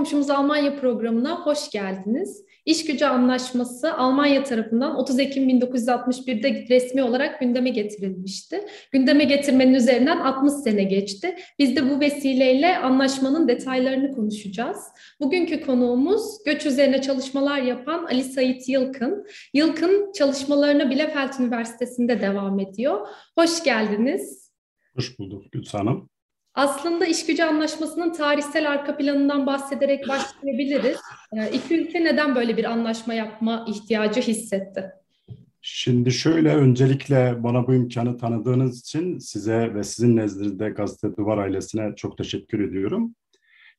Komşumuz Almanya programına hoş geldiniz. İş gücü anlaşması Almanya tarafından 30 Ekim 1961'de resmi olarak gündeme getirilmişti. Gündeme getirmenin üzerinden 60 sene geçti. Biz de bu vesileyle anlaşmanın detaylarını konuşacağız. Bugünkü konuğumuz göç üzerine çalışmalar yapan Ali Sait Yılkın. Yılkın çalışmalarına Bielefeld Üniversitesi'nde devam ediyor. Hoş geldiniz. Hoş bulduk Hanım. Aslında iş gücü anlaşmasının tarihsel arka planından bahsederek başlayabiliriz. Ee, iki ülke neden böyle bir anlaşma yapma ihtiyacı hissetti? Şimdi şöyle öncelikle bana bu imkanı tanıdığınız için size ve sizin nezdinizde Gazete Duvar ailesine çok teşekkür ediyorum.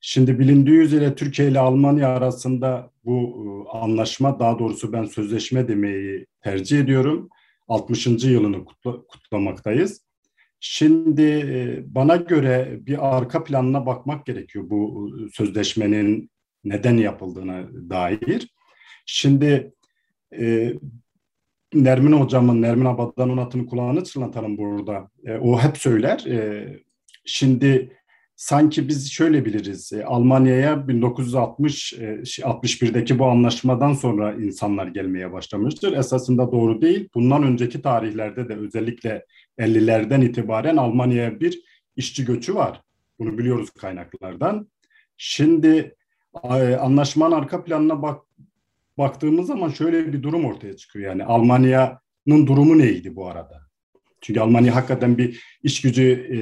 Şimdi bilindiği üzere Türkiye ile Almanya arasında bu e, anlaşma, daha doğrusu ben sözleşme demeyi tercih ediyorum. 60. yılını kutla, kutlamaktayız. Şimdi e, bana göre bir arka planına bakmak gerekiyor bu e, sözleşmenin neden yapıldığına dair. Şimdi e, Nermin hocamın, Nermin Abad'dan Onat'ın kulağını çınlatalım burada. E, o hep söyler. E, şimdi sanki biz şöyle biliriz. E, Almanya'ya 1960 e, 61'deki bu anlaşmadan sonra insanlar gelmeye başlamıştır. Esasında doğru değil. Bundan önceki tarihlerde de özellikle 50'lerden itibaren Almanya'ya bir işçi göçü var. Bunu biliyoruz kaynaklardan. Şimdi e, anlaşmanın arka planına bak baktığımız zaman şöyle bir durum ortaya çıkıyor. Yani Almanya'nın durumu neydi bu arada? Çünkü Almanya hakikaten bir iş gücü e,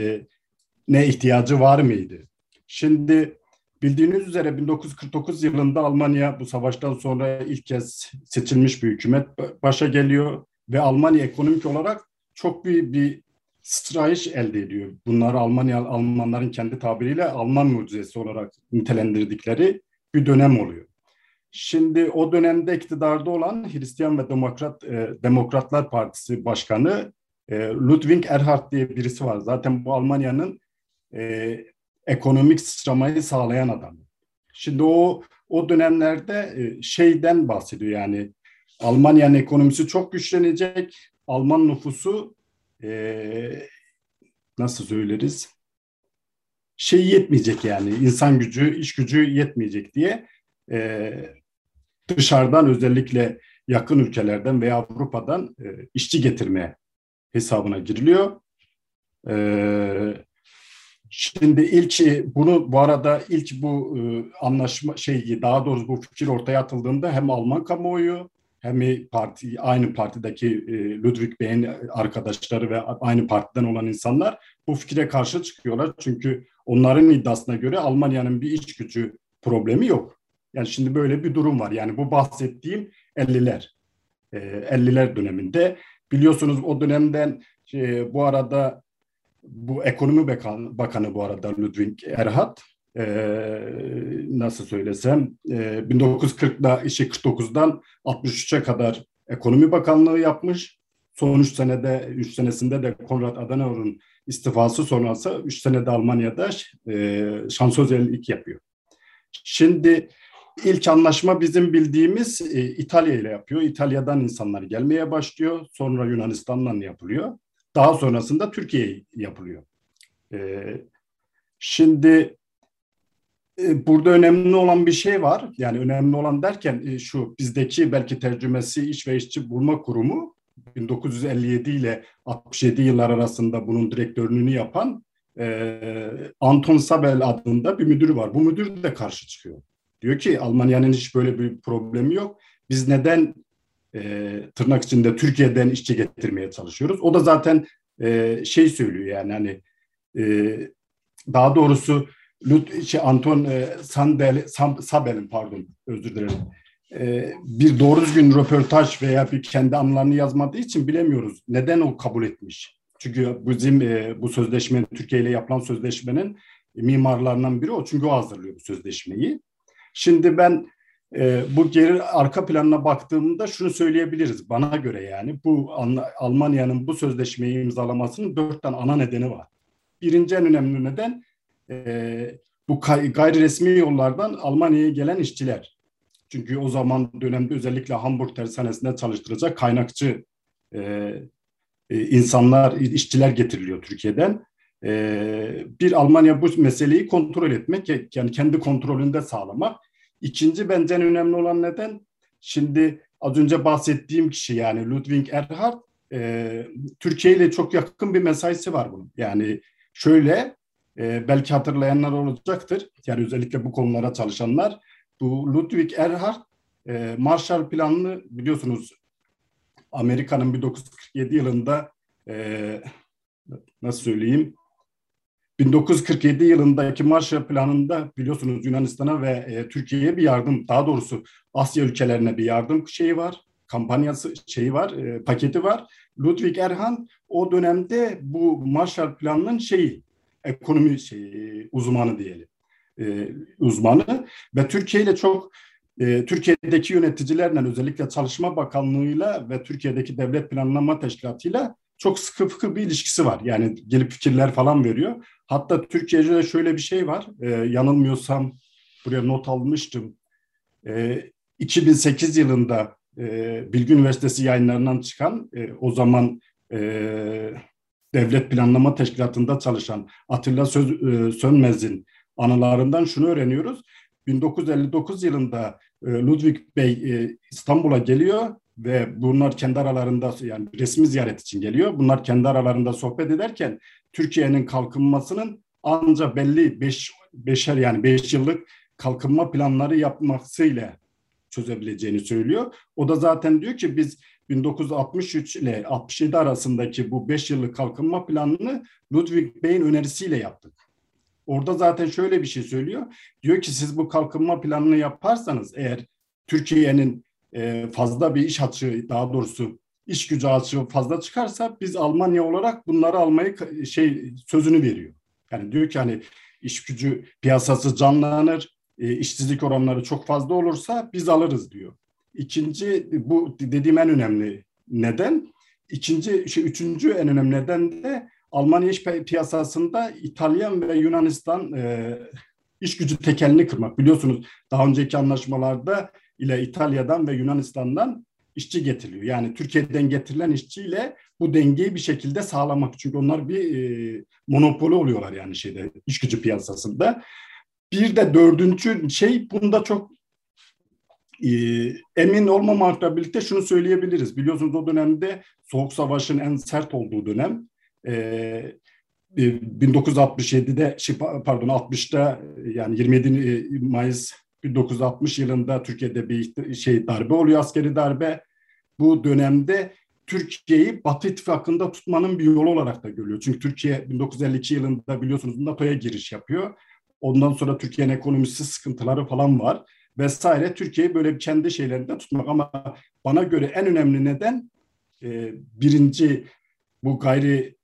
ne ihtiyacı var mıydı? Şimdi bildiğiniz üzere 1949 yılında Almanya bu savaştan sonra ilk kez seçilmiş bir hükümet başa geliyor ve Almanya ekonomik olarak çok büyük bir sıçrayış elde ediyor. Bunları Almanya Almanların kendi tabiriyle Alman mucizesi olarak nitelendirdikleri bir dönem oluyor. Şimdi o dönemde iktidarda olan Hristiyan ve Demokrat e, Demokratlar Partisi Başkanı e, Ludwig Erhard diye birisi var. Zaten bu Almanya'nın e, ekonomik sıçramayı sağlayan adam. Şimdi o o dönemlerde e, şeyden bahsediyor yani Almanya'nın ekonomisi çok güçlenecek, Alman nüfusu e, nasıl söyleriz şey yetmeyecek yani insan gücü, iş gücü yetmeyecek diye e, dışarıdan özellikle yakın ülkelerden veya Avrupa'dan e, işçi getirmeye hesabına giriliyor. E, şimdi ilk bunu bu arada ilk bu e, anlaşma şeyi daha doğrusu bu fikir ortaya atıldığında hem Alman kamuoyu hem parti aynı partideki e, Ludwig Bey'in arkadaşları ve aynı partiden olan insanlar bu fikre karşı çıkıyorlar. Çünkü onların iddiasına göre Almanya'nın bir iç gücü problemi yok. Yani şimdi böyle bir durum var. Yani bu bahsettiğim 50'ler. E, 50'ler döneminde biliyorsunuz o dönemden e, bu arada bu ekonomi bakanı, bakanı bu arada Ludwig Erhard e, nasıl söylesem e, 1940'da işi 49'dan 63'e kadar ekonomi bakanlığı yapmış. Son 3 senede 3 senesinde de Konrad Adenauer'un istifası sonrası 3 senede Almanya'da e, şansölyelik yapıyor. Şimdi ilk anlaşma bizim bildiğimiz e, İtalya ile yapıyor. İtalya'dan insanlar gelmeye başlıyor. Sonra Yunanistan'dan yapılıyor. Daha sonrasında Türkiye yapılıyor. E, şimdi e, burada önemli olan bir şey var. Yani önemli olan derken e, şu bizdeki belki tercümesi iş ve işçi bulma kurumu 1957 ile 67 yıllar arasında bunun direktörlüğünü yapan e, Anton Sabel adında bir müdür var. Bu müdür de karşı çıkıyor. Diyor ki Almanya'nın hiç böyle bir problemi yok. Biz neden e, tırnak içinde Türkiye'den işçi getirmeye çalışıyoruz? O da zaten e, şey söylüyor yani hani e, daha doğrusu Lut, şey, Anton e, Sandel, Sam, Sabel'in pardon özür dilerim. E, bir doğru düzgün röportaj veya bir kendi anılarını yazmadığı için bilemiyoruz. Neden o kabul etmiş? Çünkü bizim e, bu sözleşmenin, Türkiye ile yapılan sözleşmenin mimarlarından biri o. Çünkü o hazırlıyor bu sözleşmeyi. Şimdi ben e, bu geri arka planına baktığımda şunu söyleyebiliriz bana göre yani bu Almanya'nın bu sözleşmeyi imzalamasının dört tane ana nedeni var. Birinci en önemli neden e, bu gayri resmi yollardan Almanya'ya gelen işçiler. Çünkü o zaman dönemde özellikle Hamburg tersanesinde çalıştıracak kaynakçı e, e, insanlar, işçiler getiriliyor Türkiye'den. e, bir Almanya bu meseleyi kontrol etmek yani kendi kontrolünde sağlamak. İkinci bence en önemli olan neden şimdi az önce bahsettiğim kişi yani Ludwig Erhard e, Türkiye ile çok yakın bir mesaisi var bunun. Yani şöyle e, belki hatırlayanlar olacaktır. Yani özellikle bu konulara çalışanlar. Bu Ludwig Erhard e, Marshall Planı'nı biliyorsunuz Amerika'nın 1947 yılında e, nasıl söyleyeyim 1947 yılındaki Marshall Planı'nda biliyorsunuz Yunanistan'a ve e, Türkiye'ye bir yardım, daha doğrusu Asya ülkelerine bir yardım şeyi var, kampanyası şeyi var, e, paketi var. Ludwig Erhan o dönemde bu Marshall Planı'nın şeyi, ekonomi şeyi, uzmanı diyelim, e, uzmanı ve Türkiye ile çok e, Türkiye'deki yöneticilerle özellikle Çalışma Bakanlığı'yla ve Türkiye'deki Devlet Planlama Teşkilatı'yla çok sıkı fıkı bir ilişkisi var. Yani gelip fikirler falan veriyor. Hatta Türkiye'de şöyle bir şey var. E, yanılmıyorsam buraya not almıştım. E, 2008 yılında e, Bilgi Üniversitesi yayınlarından çıkan e, o zaman e, Devlet Planlama Teşkilatı'nda çalışan Atilla Söz, e, Sönmez'in anılarından şunu öğreniyoruz. 1959 yılında e, Ludwig Bey e, İstanbul'a geliyor ve bunlar kendi aralarında yani resmi ziyaret için geliyor. Bunlar kendi aralarında sohbet ederken Türkiye'nin kalkınmasının ancak belli beş, beşer yani beş yıllık kalkınma planları yapmasıyla çözebileceğini söylüyor. O da zaten diyor ki biz 1963 ile 67 arasındaki bu beş yıllık kalkınma planını Ludwig Bey'in önerisiyle yaptık. Orada zaten şöyle bir şey söylüyor. Diyor ki siz bu kalkınma planını yaparsanız eğer Türkiye'nin e, fazla bir iş açığı daha doğrusu iş gücü açığı fazla çıkarsa biz Almanya olarak bunları almayı şey sözünü veriyor. Yani diyor ki hani iş gücü piyasası canlanır, e, işsizlik oranları çok fazla olursa biz alırız diyor. İkinci bu dediğim en önemli neden. İkinci, şey, üçüncü en önemli neden de Almanya iş piyasasında İtalyan ve Yunanistan e, iş gücü tekelini kırmak. Biliyorsunuz daha önceki anlaşmalarda ile İtalya'dan ve Yunanistan'dan işçi getiriliyor. Yani Türkiye'den getirilen işçiyle bu dengeyi bir şekilde sağlamak. Çünkü onlar bir e, monopoli oluyorlar yani şeyde iş gücü piyasasında. Bir de dördüncü şey bunda çok e, emin olmamakla birlikte şunu söyleyebiliriz. Biliyorsunuz o dönemde Soğuk Savaş'ın en sert olduğu dönem. E, 1967'de şey, pardon 60'ta yani 27 Mayıs 1960 yılında Türkiye'de bir şey darbe oluyor, askeri darbe. Bu dönemde Türkiye'yi Batı İttifakı'nda tutmanın bir yolu olarak da görüyor. Çünkü Türkiye 1952 yılında biliyorsunuz NATO'ya giriş yapıyor. Ondan sonra Türkiye'nin ekonomisi sıkıntıları falan var vesaire. Türkiye'yi böyle kendi şeylerinde tutmak ama bana göre en önemli neden e, birinci bu gayri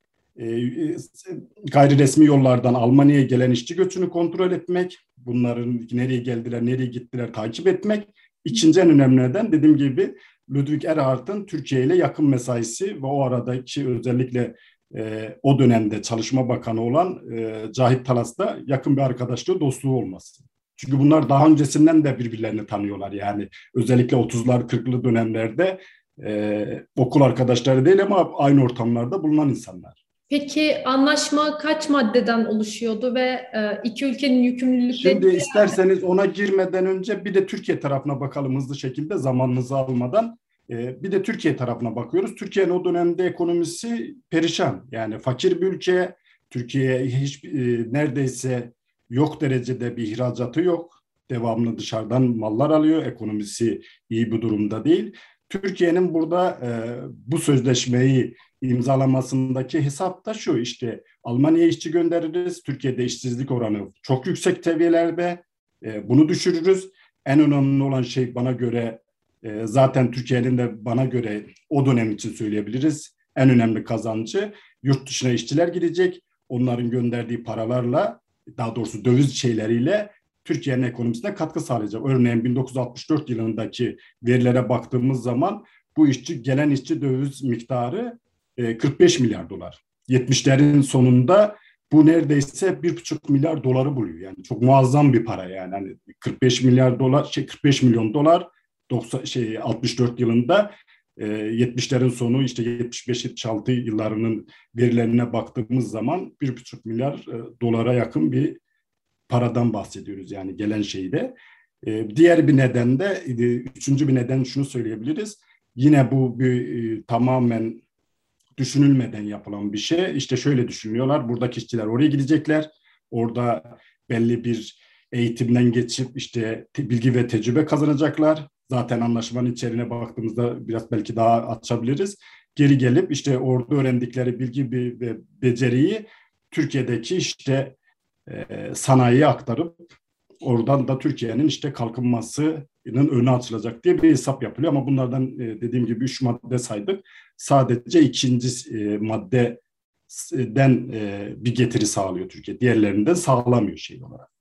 gayri resmi yollardan Almanya'ya gelen işçi göçünü kontrol etmek, bunların nereye geldiler, nereye gittiler takip etmek. İkinci en önemli neden dediğim gibi Ludwig Erhard'ın Türkiye ile yakın mesaisi ve o aradaki özellikle e, o dönemde Çalışma Bakanı olan e, Cahit Talas'ta yakın bir arkadaşlığı, dostluğu olması. Çünkü bunlar daha öncesinden de birbirlerini tanıyorlar yani. Özellikle 30'lar 40'lı dönemlerde e, okul arkadaşları değil ama aynı ortamlarda bulunan insanlar. Peki anlaşma kaç maddeden oluşuyordu ve e, iki ülkenin yükümlülükleri... Şimdi isterseniz ona girmeden önce bir de Türkiye tarafına bakalım hızlı şekilde zamanınızı almadan. E, bir de Türkiye tarafına bakıyoruz. Türkiye'nin o dönemde ekonomisi perişan. Yani fakir bir ülke. Türkiye hiç e, neredeyse yok derecede bir ihracatı yok. Devamlı dışarıdan mallar alıyor. Ekonomisi iyi bir durumda değil. Türkiye'nin burada bu sözleşmeyi imzalamasındaki hesap da şu işte Almanya'ya işçi göndeririz. Türkiye'de işsizlik oranı çok yüksek seviyelerde. E, bunu düşürürüz. En önemli olan şey bana göre e, zaten Türkiye'nin de bana göre o dönem için söyleyebiliriz. En önemli kazancı yurt dışına işçiler gidecek. Onların gönderdiği paralarla daha doğrusu döviz şeyleriyle Türkiye'nin ekonomisine katkı sağlayacak. Örneğin 1964 yılındaki verilere baktığımız zaman bu işçi gelen işçi döviz miktarı 45 e, milyar dolar. 70'lerin sonunda bu neredeyse 1,5 milyar doları buluyor. Yani çok muazzam bir para yani. Hani 45 milyar dolar, şey 45 milyon dolar 90 şey 64 yılında 70'lerin sonu işte 75-76 yıllarının verilerine baktığımız zaman 1,5 milyar dolara yakın bir paradan bahsediyoruz yani gelen şeyde. Diğer bir neden de, üçüncü bir neden şunu söyleyebiliriz. Yine bu bir tamamen düşünülmeden yapılan bir şey. İşte şöyle düşünüyorlar. Buradaki işçiler oraya gidecekler. Orada belli bir eğitimden geçip işte bilgi ve tecrübe kazanacaklar. Zaten anlaşmanın içeriğine baktığımızda biraz belki daha açabiliriz. Geri gelip işte orada öğrendikleri bilgi ve beceriyi Türkiye'deki işte e, sanayiye aktarıp oradan da Türkiye'nin işte kalkınmasının önü açılacak diye bir hesap yapılıyor. Ama bunlardan e, dediğim gibi üç madde saydık. Sadece ikinci e, maddeden e, bir getiri sağlıyor Türkiye. Diğerlerinden sağlamıyor şey olarak.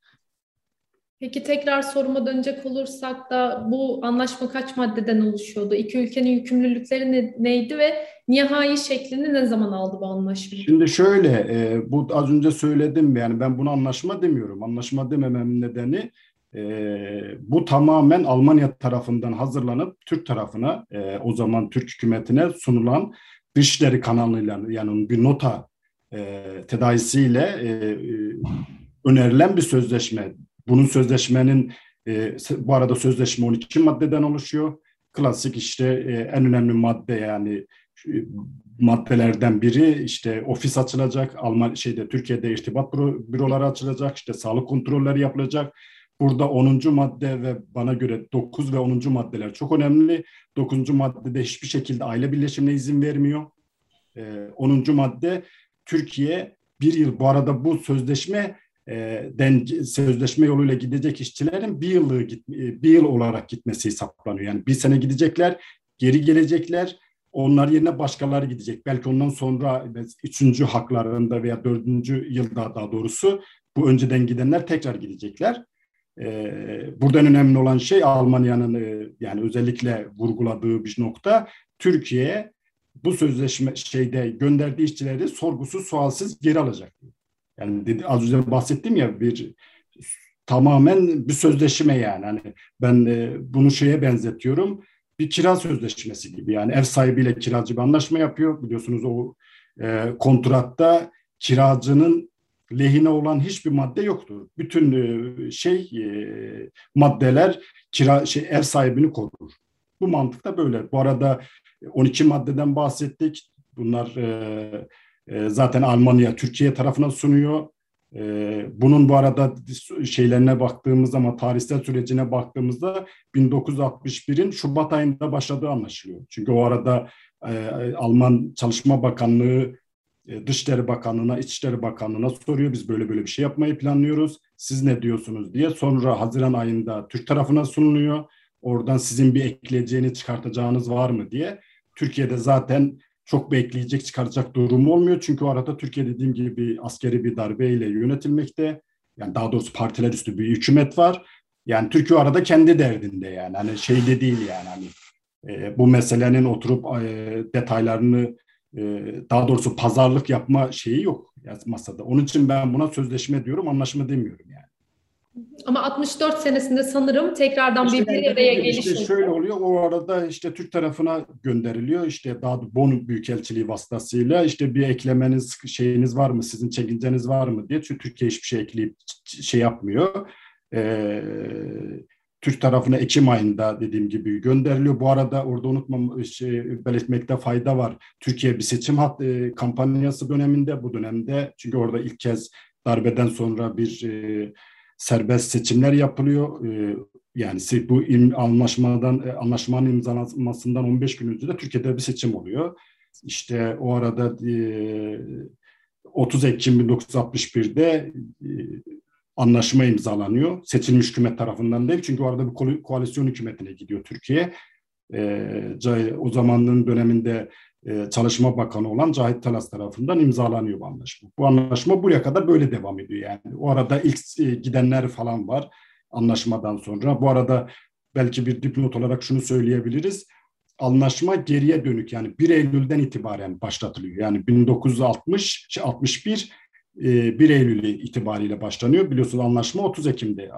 Peki tekrar soruma dönecek olursak da bu anlaşma kaç maddeden oluşuyordu? İki ülkenin yükümlülükleri ne, neydi ve nihai şeklini ne zaman aldı bu anlaşma? Şimdi şöyle, e, bu az önce söyledim yani ben bunu anlaşma demiyorum. Anlaşma dememem nedeni e, bu tamamen Almanya tarafından hazırlanıp Türk tarafına, e, o zaman Türk hükümetine sunulan Dışişleri kanalıyla yani bir nota e, tedavisiyle e, e, önerilen bir sözleşme. Bunun sözleşmenin e, bu arada sözleşme 12 maddeden oluşuyor. Klasik işte e, en önemli madde yani e, maddelerden biri işte ofis açılacak. Alman şeyde Türkiye'de irtibat büro, büroları açılacak. işte sağlık kontrolleri yapılacak. Burada 10. madde ve bana göre 9 ve 10. maddeler çok önemli. 9. maddede hiçbir şekilde aile birleşimine izin vermiyor. Ee, 10. madde Türkiye bir yıl bu arada bu sözleşme e, den sözleşme yoluyla gidecek işçilerin bir yıllığı e, bir yıl olarak gitmesi hesaplanıyor. Yani bir sene gidecekler, geri gelecekler. Onlar yerine başkaları gidecek. Belki ondan sonra üçüncü haklarında veya dördüncü yılda daha doğrusu bu önceden gidenler tekrar gidecekler. Ee, buradan önemli olan şey Almanya'nın e, yani özellikle vurguladığı bir nokta Türkiye bu sözleşme şeyde gönderdiği işçileri sorgusuz sualsiz geri alacak. Yani dedi, az önce bahsettim ya bir tamamen bir sözleşme yani. Hani ben e, bunu şeye benzetiyorum. Bir kira sözleşmesi gibi yani ev sahibiyle kiracı bir anlaşma yapıyor. Biliyorsunuz o e, kontratta kiracının lehine olan hiçbir madde yoktur. Bütün e, şey e, maddeler kira şey ev sahibini korur. Bu mantık da böyle. Bu arada 12 maddeden bahsettik. Bunlar e, e, zaten Almanya Türkiye tarafına sunuyor. E, bunun bu arada şeylerine baktığımız zaman tarihsel sürecine baktığımızda 1961'in Şubat ayında başladığı anlaşılıyor. Çünkü o arada e, Alman Çalışma Bakanlığı e, Dışişleri Bakanlığı'na, İçişleri Bakanlığı'na soruyor. Biz böyle böyle bir şey yapmayı planlıyoruz. Siz ne diyorsunuz diye. Sonra Haziran ayında Türk tarafına sunuluyor. Oradan sizin bir ekleyeceğini çıkartacağınız var mı diye. Türkiye'de zaten çok bekleyecek, çıkaracak durumu olmuyor. Çünkü o arada Türkiye dediğim gibi askeri bir darbeyle yönetilmekte. Yani daha doğrusu partiler üstü bir hükümet var. Yani Türkiye arada kendi derdinde yani. Hani şeyde değil yani hani e, bu meselenin oturup e, detaylarını e, daha doğrusu pazarlık yapma şeyi yok masada. Onun için ben buna sözleşme diyorum, anlaşma demiyorum yani. Ama 64 senesinde sanırım tekrardan işte bir araya geliş işte şöyle oluyor. O arada işte Türk tarafına gönderiliyor. İşte daha Bonn Büyükelçiliği vasıtasıyla işte bir eklemeniz şeyiniz var mı? Sizin çekinceniz var mı diye. Çünkü Türkiye hiçbir şey ekleyip şey yapmıyor. Ee, Türk tarafına Ekim ayında dediğim gibi gönderiliyor. Bu arada orada unutmam şey, belirtmekte fayda var. Türkiye bir seçim hat, e, kampanyası döneminde bu dönemde çünkü orada ilk kez darbeden sonra bir e, serbest seçimler yapılıyor. E, yani bu anlaşmadan e, anlaşmanın imzalanmasından 15 gün önce de Türkiye'de bir seçim oluyor. İşte o arada e, 30 Ekim 1961'de e, anlaşma imzalanıyor. Seçilmiş hükümet tarafından değil. Çünkü orada bir koalisyon hükümetine gidiyor Türkiye. E, o zamanın döneminde e, Çalışma Bakanı olan Cahit Talas tarafından imzalanıyor bu anlaşma. Bu anlaşma buraya kadar böyle devam ediyor yani. O arada ilk e, gidenler falan var anlaşmadan sonra. Bu arada belki bir dipnot olarak şunu söyleyebiliriz. Anlaşma geriye dönük yani 1 Eylül'den itibaren başlatılıyor. Yani 1960, 61 1 Eylül itibariyle başlanıyor. Biliyorsunuz anlaşma 30 Ekim'de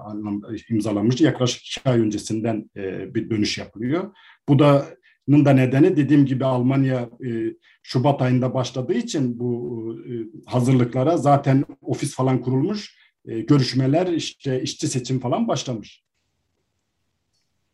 imzalanmıştı. Yaklaşık iki ay öncesinden e, bir dönüş yapılıyor. Bu da da nedeni dediğim gibi Almanya e, Şubat ayında başladığı için bu e, hazırlıklara zaten ofis falan kurulmuş, e, görüşmeler işte işçi seçim falan başlamış.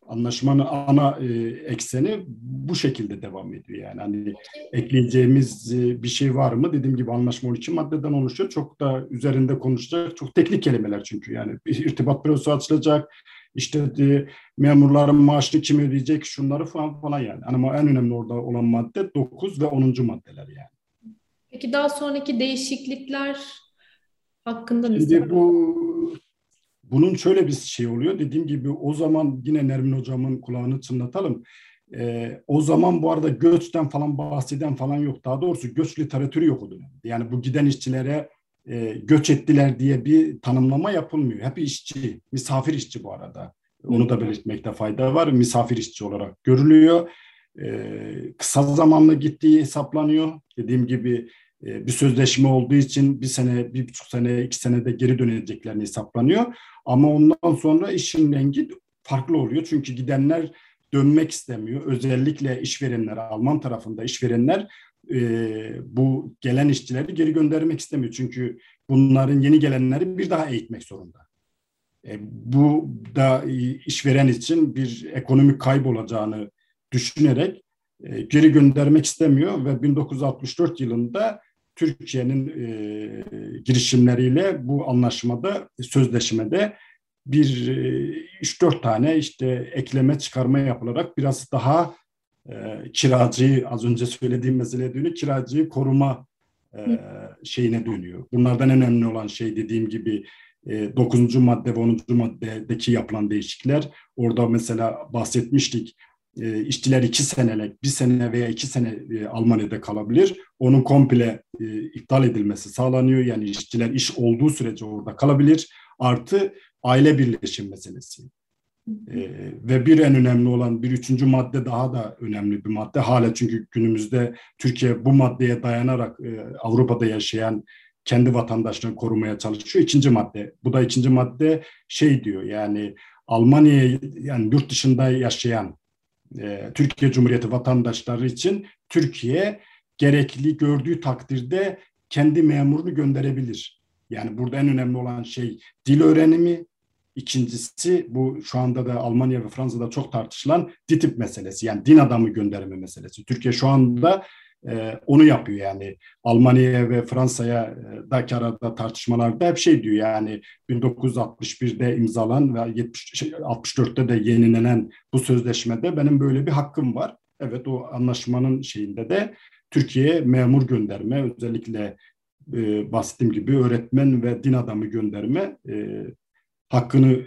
Anlaşmanın ana e, ekseni bu şekilde devam ediyor yani. Hani ekleyeceğimiz e, bir şey var mı? Dediğim gibi anlaşma 12 maddeden oluşuyor. Çok da üzerinde konuşacak, çok teknik kelimeler çünkü yani irtibat bürosu açılacak, işte e, memurların maaşını kim ödeyecek şunları falan falan yani. Ama en önemli orada olan madde 9 ve 10. maddeler yani. Peki daha sonraki değişiklikler hakkında Şimdi bu bunun şöyle bir şey oluyor. Dediğim gibi o zaman yine Nermin hocamın kulağını çınlatalım. Ee, o zaman bu arada göçten falan bahseden falan yok. Daha doğrusu göç literatürü yok o dönemde. Yani bu giden işçilere e, göç ettiler diye bir tanımlama yapılmıyor. Hep işçi, misafir işçi bu arada. Onu da belirtmekte fayda var. Misafir işçi olarak görülüyor. E, kısa zamanlı gittiği hesaplanıyor. Dediğim gibi bir sözleşme olduğu için bir sene, bir buçuk sene, iki senede geri döneceklerini hesaplanıyor. Ama ondan sonra işin rengi farklı oluyor. Çünkü gidenler dönmek istemiyor. Özellikle işverenler, Alman tarafında işverenler e, bu gelen işçileri geri göndermek istemiyor. Çünkü bunların yeni gelenleri bir daha eğitmek zorunda. E, bu da işveren için bir ekonomik kayıp olacağını düşünerek e, geri göndermek istemiyor ve 1964 yılında Türkiye'nin e, girişimleriyle bu anlaşmada, sözleşmede bir e, 3-4 tane işte ekleme çıkarma yapılarak biraz daha e, kiracıyı az önce söylediğim meseleye dönüyor. Kiracıyı koruma e, şeyine dönüyor. Bunlardan en önemli olan şey dediğim gibi e, 9. madde ve 10. maddedeki yapılan değişiklikler. Orada mesela bahsetmiştik e, işçiler iki senelik, bir sene veya iki sene e, Almanya'da kalabilir. Onun komple e, iptal edilmesi sağlanıyor. Yani işçiler iş olduğu sürece orada kalabilir. Artı aile birleşim meselesi. E, ve bir en önemli olan bir üçüncü madde daha da önemli bir madde. Hala çünkü günümüzde Türkiye bu maddeye dayanarak Avrupa'da yaşayan kendi vatandaşlarını korumaya çalışıyor. İkinci madde. Bu da ikinci madde şey diyor yani Almanya'ya yani yurt dışında yaşayan e, Türkiye Cumhuriyeti vatandaşları için Türkiye gerekli gördüğü takdirde kendi memurunu gönderebilir. Yani burada en önemli olan şey dil öğrenimi, İkincisi bu şu anda da Almanya ve Fransa'da çok tartışılan DİTİP meselesi yani din adamı gönderme meselesi. Türkiye şu anda e, onu yapıyor yani Almanya ve Fransa'ya e, daki arada tartışmalarda hep şey diyor yani 1961'de imzalan ve 70, 64'te de yenilenen bu sözleşmede benim böyle bir hakkım var. Evet o anlaşmanın şeyinde de Türkiye'ye memur gönderme özellikle e, bahsettiğim gibi öğretmen ve din adamı gönderme e, hakkını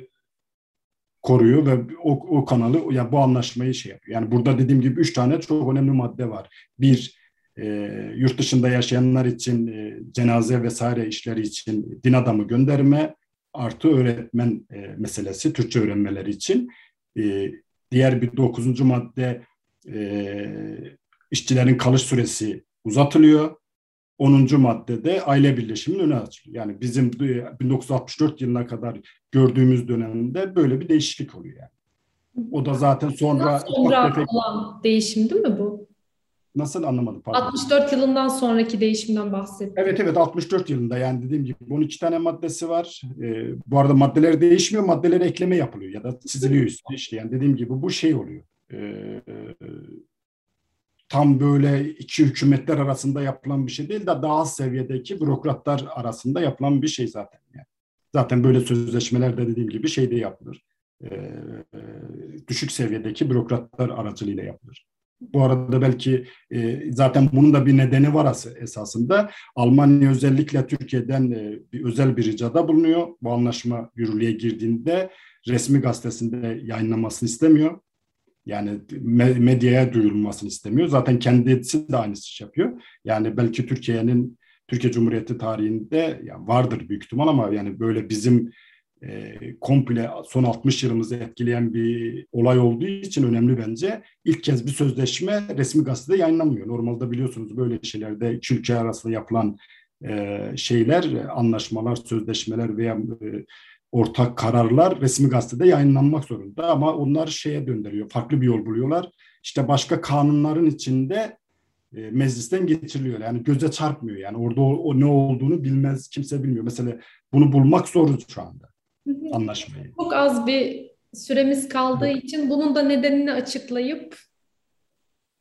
koruyor ve o, o kanalı ya bu anlaşmayı şey yapıyor. Yani burada dediğim gibi üç tane çok önemli madde var. Bir e, yurt dışında yaşayanlar için e, cenaze vesaire işleri için din adamı gönderme artı öğretmen e, meselesi Türkçe öğrenmeleri için. E, diğer bir dokuzuncu madde e, işçilerin kalış süresi uzatılıyor. 10. maddede aile birleşiminin önü açılıyor. Yani bizim 1964 yılına kadar gördüğümüz dönemde böyle bir değişiklik oluyor yani. O da zaten sonra... Sonra olan değişim değil mi bu? Nasıl anlamadım pardon. 64 yılından sonraki değişimden bahsettim. Evet evet 64 yılında yani dediğim gibi 12 tane maddesi var. Ee, bu arada maddeler değişmiyor, maddelere ekleme yapılıyor ya da çiziliyor üstüne işte. Yani dediğim gibi bu şey oluyor. Ee, tam böyle iki hükümetler arasında yapılan bir şey değil de daha az seviyedeki bürokratlar arasında yapılan bir şey zaten. Yani. Zaten böyle sözleşmelerde dediğim gibi şeyde yapılır. Ee, düşük seviyedeki bürokratlar aracılığıyla yapılır. Bu arada belki e, zaten bunun da bir nedeni var esasında. Almanya özellikle Türkiye'den e, bir özel bir ricada bulunuyor. Bu anlaşma yürürlüğe girdiğinde resmi gazetesinde yayınlamasını istemiyor. Yani medyaya duyurulmasını istemiyor. Zaten kendisi de aynı iş yapıyor. Yani belki Türkiye'nin Türkiye Cumhuriyeti tarihinde yani vardır büyük ihtimal ama yani böyle bizim e, komple son 60 yılımızı etkileyen bir olay olduğu için önemli bence. İlk kez bir sözleşme resmi gazetede yayınlanmıyor. Normalde biliyorsunuz böyle şeylerde iki ülke arasında yapılan e, şeyler, anlaşmalar, sözleşmeler veya e, ortak kararlar resmi gazetede yayınlanmak zorunda ama onlar şeye döndürüyor. Farklı bir yol buluyorlar. işte başka kanunların içinde e, meclisten geçiriliyor. Yani göze çarpmıyor. Yani orada o, o ne olduğunu bilmez, kimse bilmiyor. Mesela bunu bulmak zor şu anda anlaşmayı. Çok az bir süremiz kaldığı için bunun da nedenini açıklayıp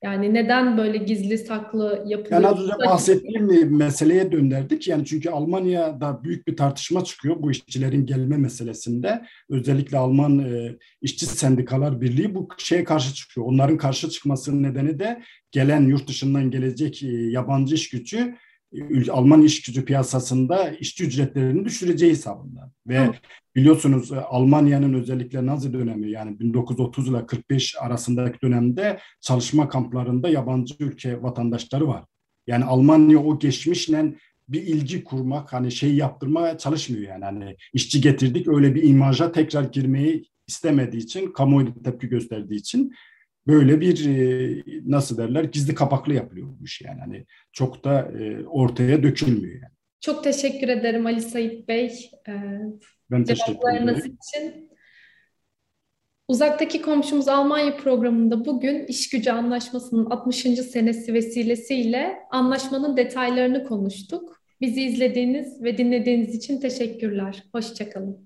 yani neden böyle gizli saklı yapılıyor? Yani az önce bahsettiğim meseleye döndürdük. Yani çünkü Almanya'da büyük bir tartışma çıkıyor bu işçilerin gelme meselesinde. Özellikle Alman e, işçi sendikalar birliği bu şeye karşı çıkıyor. Onların karşı çıkmasının nedeni de gelen yurt dışından gelecek e, yabancı iş gücü Alman iş gücü piyasasında işçi ücretlerini düşüreceği hesabında. Ve Hı. biliyorsunuz e, Almanya'nın özellikle Nazi dönemi yani 1930 ile 45 arasındaki dönemde çalışma kamplarında yabancı ülke vatandaşları var. Yani Almanya o geçmişle bir ilgi kurmak hani şey yaptırmaya çalışmıyor yani hani işçi getirdik öyle bir imaja tekrar girmeyi istemediği için kamuoyu tepki gösterdiği için böyle bir e, nasıl derler gizli kapaklı yapılıyor bu iş yani. Hani çok da e, ortaya dökülmüyor yani. Çok teşekkür ederim Ali Sait Bey. E, ben teşekkür ederim. için. Uzaktaki komşumuz Almanya programında bugün iş gücü anlaşmasının 60. senesi vesilesiyle anlaşmanın detaylarını konuştuk. Bizi izlediğiniz ve dinlediğiniz için teşekkürler. Hoşçakalın.